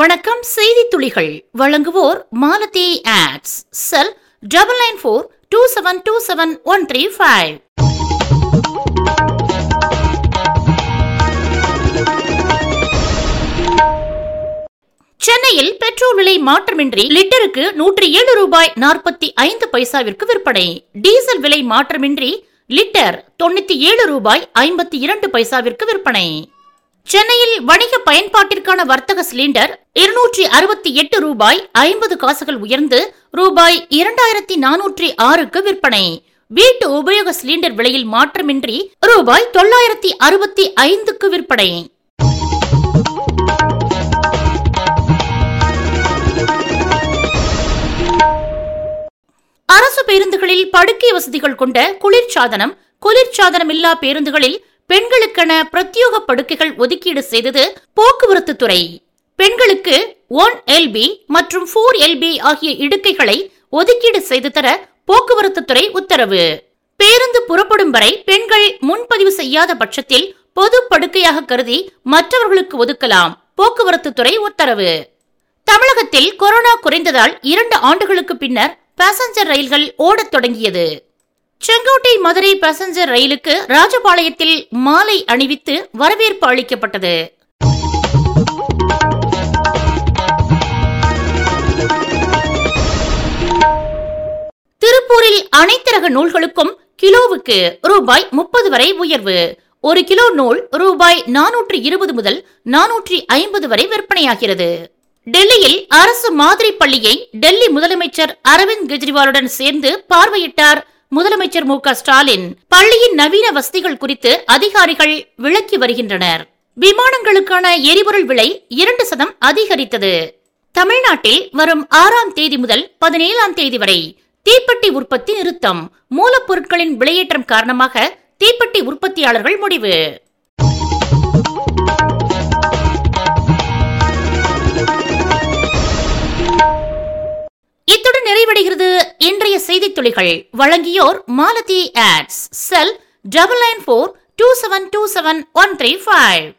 வணக்கம் செய்தி துளிகள் வழங்குவோர் Malathi ads. Cell double nine four two seven two seven one three five. சென்னையில் பெட்ரோல் விலை மாற்றமின்றி லிட்டருக்கு நூற்றி ஏழு ரூபாய் நாற்பத்தி ஐந்து பைசாவிற்கு விற்பனை. டீசல் விலை மாற்றமின்றி லிட்டர் தொண்ணூத்தி ஏழு ரூபாய் ஐம்பத்தி இரண்டு பைசாவிற்கு விற்பனை. சென்னையில் வணிக பயன்பாட்டிற்கான வர்த்தக சிலிண்டர் இருநூற்றி அறுபத்தி எட்டு ரூபாய் ஐம்பது காசுகள் உயர்ந்து ரூபாய் இரண்டாயிரத்தி நானூற்றி ஆறுக்கு விற்பனை. வீட்டு உபயோக சிலிண்டர் விலையில் மாற்றமின்றி ரூபாய் தொள்ளாயிரத்தி அறுபத்தி ஐந்துக்கு விற்பனை. அரசு பேருந்துகளில் படுக்கை வசதிகள் கொண்ட குளிர்சாதனம் குளிர்சாதனம் இல்லா பேருந்துகளில் பெண்களுக்கென பிரத்யோக படுக்கைகள் ஒதுக்கீடு செய்தது போக்குவரத்து துறை. பெண்களுக்கு ஒன் எல்பி மற்றும் ஃபோர் எல்பி ஆகிய இடுக்கைகளை ஒதுக்கீடு செய்து தர போக்குவரத்து துறை உத்தரவு. பேருந்து புறப்படும் வரை பெண்கள் முன்பதிவு செய்யாத பட்சத்தில் பொது படுக்கையாக கருதி மற்றவர்களுக்கு ஒதுக்கலாம். போக்குவரத்து துறை உத்தரவு. தமிழகத்தில் கொரோனா குறைந்ததால் இரண்டு ஆண்டுகளுக்கு பின்னர் பாசஞ்சர் ரயில்கள் ஓடத் தொடங்கியது. செங்கோட்டை மதுரை பாசஞ்சர் ரயிலுக்கு ராஜபாளையத்தில் மாலை அணிவித்து வரவேற்பு அளிக்கப்பட்டது. அனைத்து ரக நூல்களுக்கும் கிலோவுக்கு ரூபாய் முப்பது வரை உயர்வு. ஒரு கிலோ நூல் ரூபாய் நானூற்று இருபது முதல் நானூற்றி ஐம்பது வரை விற்பனையாகிறது. டெல்லியில் அரசு மாதிரி பள்ளியை டெல்லி முதலமைச்சர் அரவிந்த் கெஜ்ரிவாலுடன் சேர்ந்து பார்வையிட்டார் முதலமைச்சர் மு க ஸ்டாலின். பள்ளியின் நவீன வசதிகள் குறித்து அதிகாரிகள் விளக்கி வருகின்றனர். விமானங்களுக்கான எரிபொருள் விலை இரண்டு சதம் அதிகரித்தது. தமிழ்நாட்டில் வரும் ஆறாம் தேதி முதல் பதினேழாம் தேதி வரை தீப்பெட்டி உற்பத்தி நிறுத்தம். மூலப்பொருட்களின் விலையேற்றம் காரணமாக தீப்பெட்டி உற்பத்தியாளர்கள் முடிவு. இத்துடன் நிறைவடைகிறது இன்றைய செய்தித் துளிகள். வழங்கியோர் Malathi ads. Cell double nine four two seven two seven one three five.